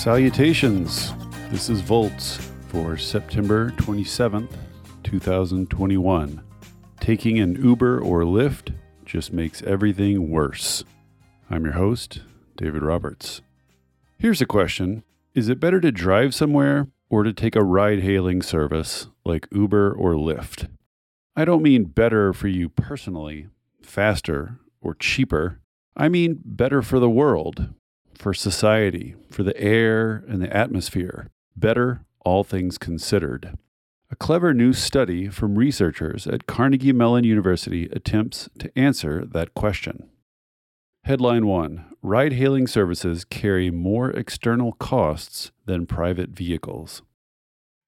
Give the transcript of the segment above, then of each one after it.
Salutations. This is Volts for September 27th, 2021. Taking an Uber or Lyft just makes everything worse. I'm your host, David Roberts. Here's a question Is it better to drive somewhere or to take a ride hailing service like Uber or Lyft? I don't mean better for you personally, faster, or cheaper. I mean better for the world, for society, for the air and the atmosphere. Better, all things considered. A clever new study from researchers at Carnegie Mellon University attempts to answer that question. Headline 1 Ride hailing services carry more external costs than private vehicles.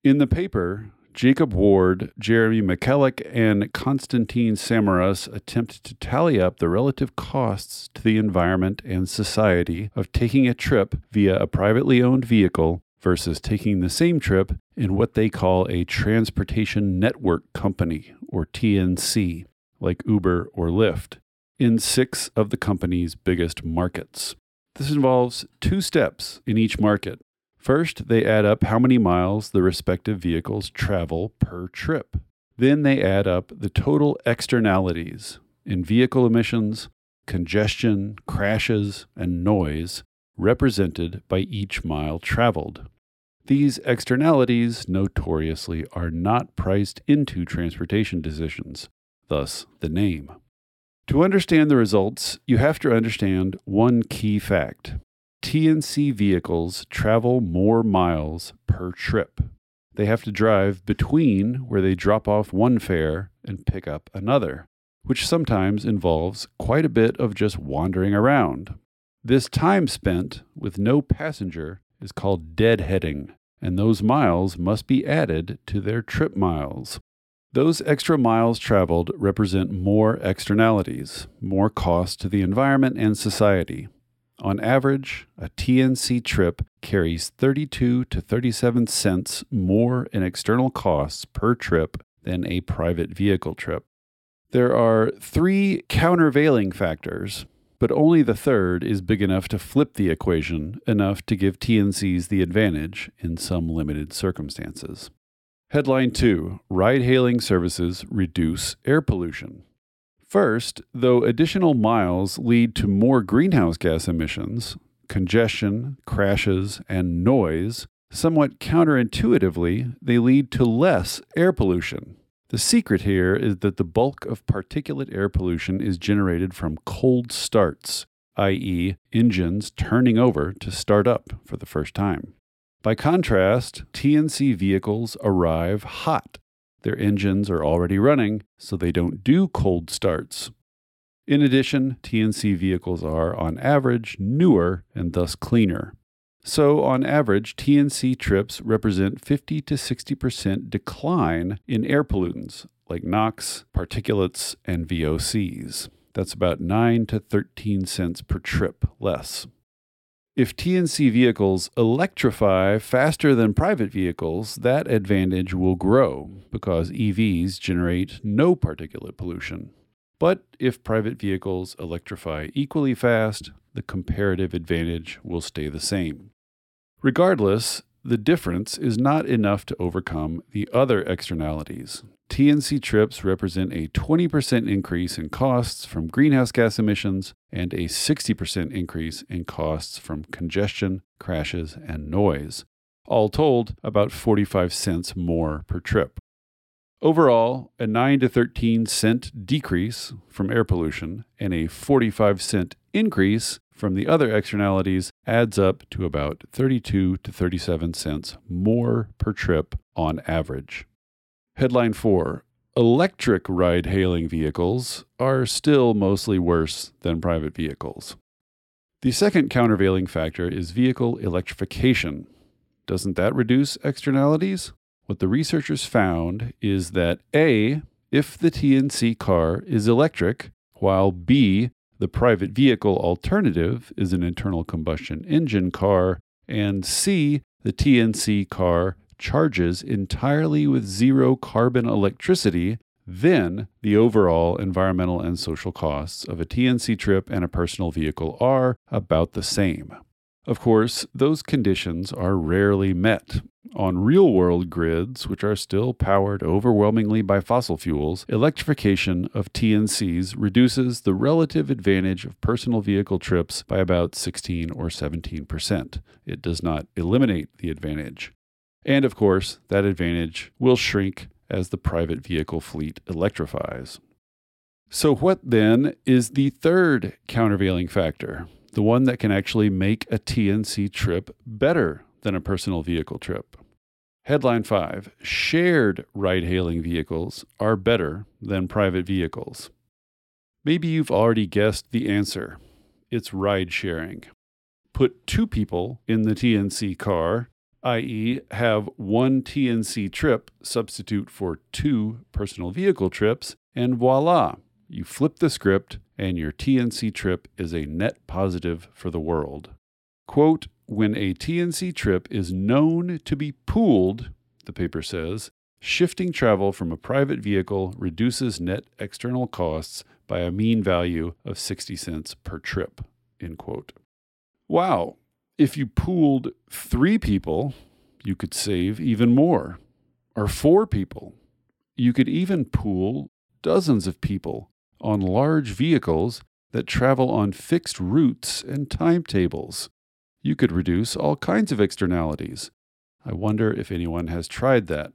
In the paper, Jacob Ward, Jeremy Michalek, and Constantine Samaras attempt to tally up the relative costs to the environment and society of taking a trip via a privately owned vehicle versus taking the same trip in what they call a transportation network company, or TNC, like Uber or Lyft, in six of the company's biggest markets. This involves two steps in each market First, they add up how many miles the respective vehicles travel per trip. Then they add up the total externalities in vehicle emissions, congestion, crashes, and noise represented by each mile traveled. These externalities notoriously are not priced into transportation decisions, thus the name. To understand the results, you have to understand one key fact TNC vehicles travel more miles per trip. They have to drive between where they drop off one fare and pick up another, which sometimes involves quite a bit of just wandering around. This time spent with no passenger is called deadheading, and those miles must be added to their trip miles. Those extra miles traveled represent more externalities, more cost to the environment and society. On average, a TNC trip carries 32 to 37 cents more in external costs per trip than a private vehicle trip. There are three countervailing factors, but only the third is big enough to flip the equation enough to give TNCs the advantage in some limited circumstances. Headline 2 Ride hailing services reduce air pollution. First, though additional miles lead to more greenhouse gas emissions, congestion, crashes, and noise, somewhat counterintuitively, they lead to less air pollution. The secret here is that the bulk of particulate air pollution is generated from cold starts, i.e., engines turning over to start up for the first time. By contrast, TNC vehicles arrive hot their engines are already running, so they don't do cold starts. In addition, TNC vehicles are, on average, newer and thus cleaner. So, on average, TNC trips represent 50 to 60% decline in air pollutants like NOx, particulates, and VOCs. That's about 9 to 13 cents per trip less. If TNC vehicles electrify faster than private vehicles, that advantage will grow because EVs generate no particulate pollution. But if private vehicles electrify equally fast, the comparative advantage will stay the same. Regardless, the difference is not enough to overcome the other externalities. TNC trips represent a 20% increase in costs from greenhouse gas emissions and a 60% increase in costs from congestion, crashes, and noise. All told, about 45 cents more per trip. Overall, a 9 to 13 cent decrease from air pollution and a 45 cent increase from the other externalities adds up to about 32 to 37 cents more per trip on average. Headline 4 Electric ride hailing vehicles are still mostly worse than private vehicles. The second countervailing factor is vehicle electrification. Doesn't that reduce externalities? What the researchers found is that A, if the TNC car is electric, while B, the private vehicle alternative is an internal combustion engine car, and C, the TNC car charges entirely with zero carbon electricity, then the overall environmental and social costs of a TNC trip and a personal vehicle are about the same. Of course, those conditions are rarely met. On real world grids, which are still powered overwhelmingly by fossil fuels, electrification of TNCs reduces the relative advantage of personal vehicle trips by about 16 or 17 percent. It does not eliminate the advantage. And of course, that advantage will shrink as the private vehicle fleet electrifies. So, what then is the third countervailing factor? The one that can actually make a TNC trip better than a personal vehicle trip. Headline 5 Shared ride hailing vehicles are better than private vehicles. Maybe you've already guessed the answer it's ride sharing. Put two people in the TNC car, i.e., have one TNC trip substitute for two personal vehicle trips, and voila, you flip the script and your TNC trip is a net positive for the world. Quote, when a TNC trip is known to be pooled, the paper says, shifting travel from a private vehicle reduces net external costs by a mean value of 60 cents per trip. End quote. Wow, if you pooled three people, you could save even more. Or four people. You could even pool dozens of people on large vehicles that travel on fixed routes and timetables. You could reduce all kinds of externalities. I wonder if anyone has tried that.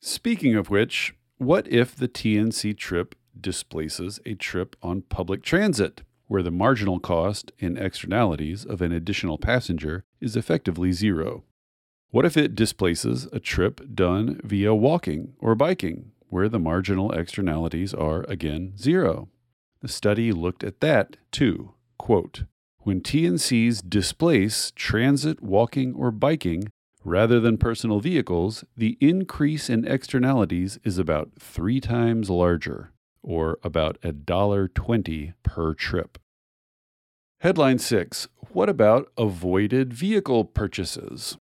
Speaking of which, what if the TNC trip displaces a trip on public transit, where the marginal cost in externalities of an additional passenger is effectively zero? What if it displaces a trip done via walking or biking, where the marginal externalities are again zero. The study looked at that too. Quote, when TNCs displace transit, walking, or biking rather than personal vehicles, the increase in externalities is about three times larger, or about $1.20 per trip. Headline 6 What about avoided vehicle purchases?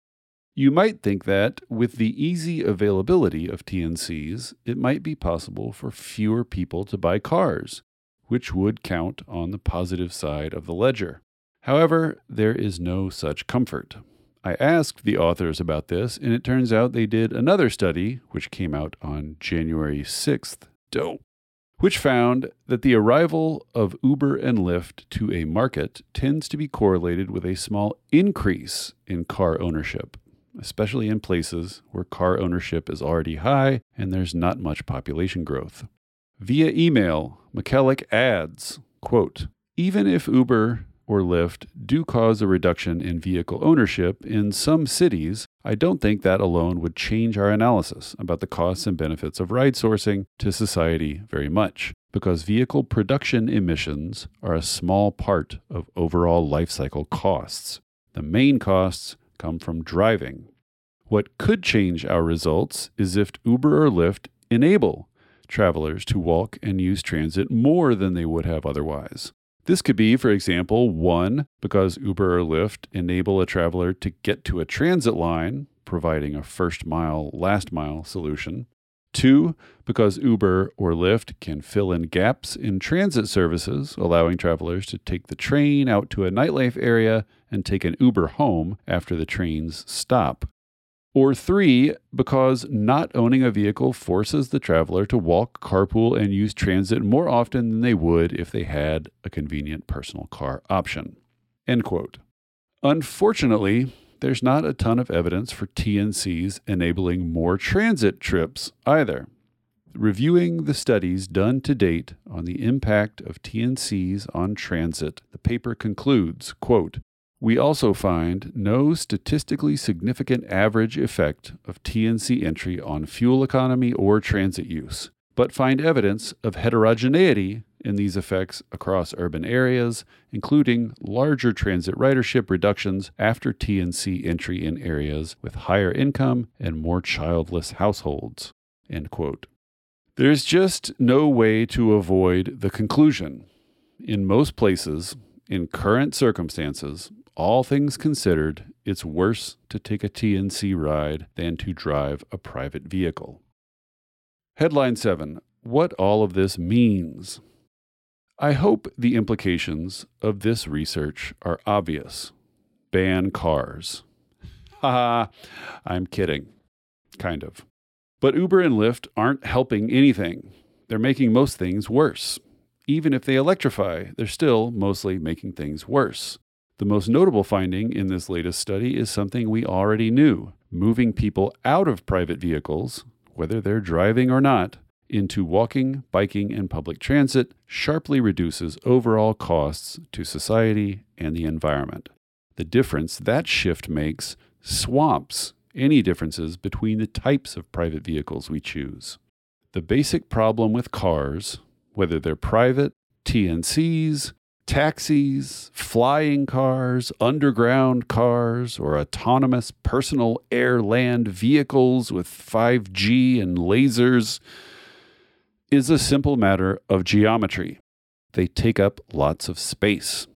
You might think that, with the easy availability of TNCs, it might be possible for fewer people to buy cars, which would count on the positive side of the ledger. However, there is no such comfort. I asked the authors about this, and it turns out they did another study, which came out on January 6th, dope, which found that the arrival of Uber and Lyft to a market tends to be correlated with a small increase in car ownership especially in places where car ownership is already high and there's not much population growth. Via email, Michalek adds, quote, even if Uber or Lyft do cause a reduction in vehicle ownership in some cities, I don't think that alone would change our analysis about the costs and benefits of ride sourcing to society very much, because vehicle production emissions are a small part of overall life cycle costs. The main costs come from driving. What could change our results is if Uber or Lyft enable travelers to walk and use transit more than they would have otherwise. This could be, for example, one, because Uber or Lyft enable a traveler to get to a transit line, providing a first mile, last mile solution. Two, because Uber or Lyft can fill in gaps in transit services, allowing travelers to take the train out to a nightlife area and take an Uber home after the trains stop. Or three, because not owning a vehicle forces the traveler to walk, carpool, and use transit more often than they would if they had a convenient personal car option. End quote. Unfortunately, there's not a ton of evidence for TNCs enabling more transit trips either. Reviewing the studies done to date on the impact of TNCs on transit, the paper concludes, quote, we also find no statistically significant average effect of TNC entry on fuel economy or transit use, but find evidence of heterogeneity in these effects across urban areas, including larger transit ridership reductions after TNC entry in areas with higher income and more childless households. There's just no way to avoid the conclusion. In most places, in current circumstances, all things considered, it's worse to take a TNC ride than to drive a private vehicle. Headline 7 What all of this means. I hope the implications of this research are obvious. ban cars. Haha, I'm kidding. Kind of. But Uber and Lyft aren't helping anything. They're making most things worse. Even if they electrify, they're still mostly making things worse. The most notable finding in this latest study is something we already knew moving people out of private vehicles, whether they're driving or not, into walking, biking, and public transit sharply reduces overall costs to society and the environment. The difference that shift makes swamps any differences between the types of private vehicles we choose. The basic problem with cars, whether they're private, TNCs, taxis, flying cars, underground cars, or autonomous personal air land vehicles with 5G and lasers, is a simple matter of geometry. They take up lots of space.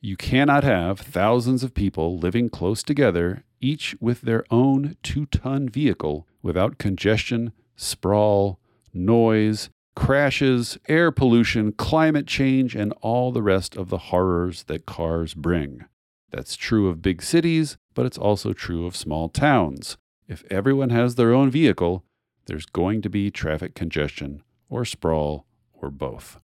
You cannot have thousands of people living close together, each with their own two ton vehicle, without congestion, sprawl, noise, crashes, air pollution, climate change, and all the rest of the horrors that cars bring. That's true of big cities, but it's also true of small towns. If everyone has their own vehicle, there's going to be traffic congestion, or sprawl, or both.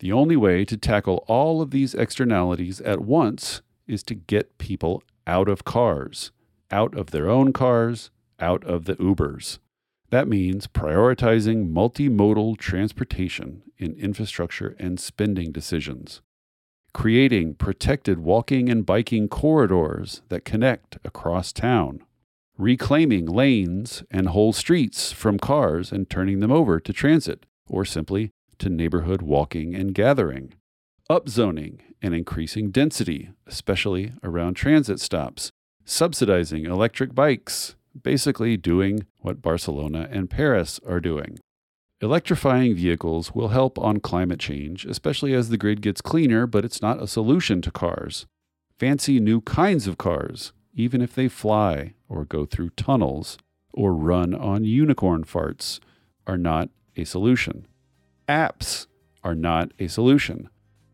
The only way to tackle all of these externalities at once is to get people out of cars, out of their own cars, out of the Ubers. That means prioritizing multimodal transportation in infrastructure and spending decisions, creating protected walking and biking corridors that connect across town, reclaiming lanes and whole streets from cars and turning them over to transit, or simply to neighborhood walking and gathering, upzoning and increasing density, especially around transit stops, subsidizing electric bikes basically doing what Barcelona and Paris are doing. Electrifying vehicles will help on climate change, especially as the grid gets cleaner, but it's not a solution to cars. Fancy new kinds of cars, even if they fly or go through tunnels or run on unicorn farts, are not a solution. Apps are not a solution.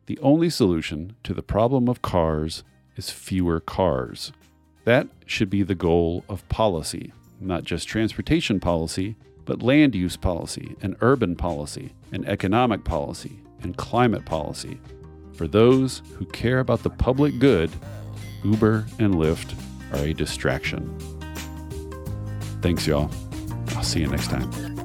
The only solution to the problem of cars is fewer cars. That should be the goal of policy, not just transportation policy, but land use policy and urban policy and economic policy and climate policy. For those who care about the public good, Uber and Lyft are a distraction. Thanks, y'all. I'll see you next time.